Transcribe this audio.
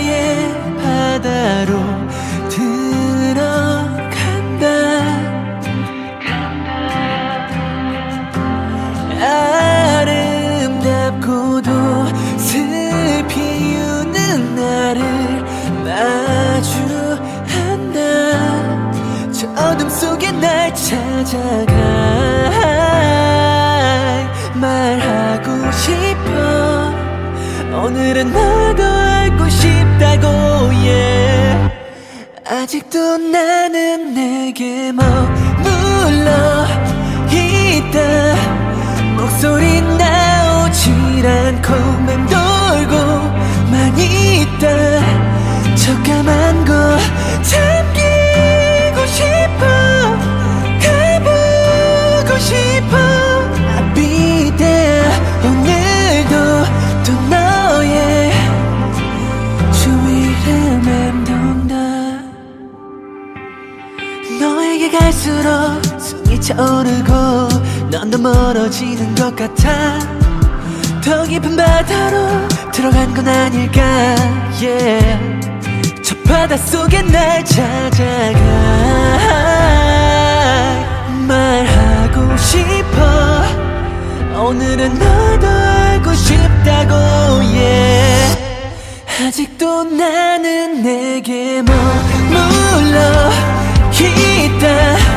너의 바다로 들어간다. 아름답고도 슬피 우는 나를 마주한다. 저 어둠 속에 날 찾아가 말하고 싶어. 오늘은 너도 알고 싶다고 yeah. 아직도 나는 내게 머물러 있다 갈수록 숨이 차오르고 넌더 멀어지는 것 같아 더 깊은 바다로 들어간 건 아닐까 yeah. 저 바다 속에 날 찾아가 말하고 싶어 오늘은 너도 알고 싶다고 yeah. 아직도 나는 내게 머물러 있다 목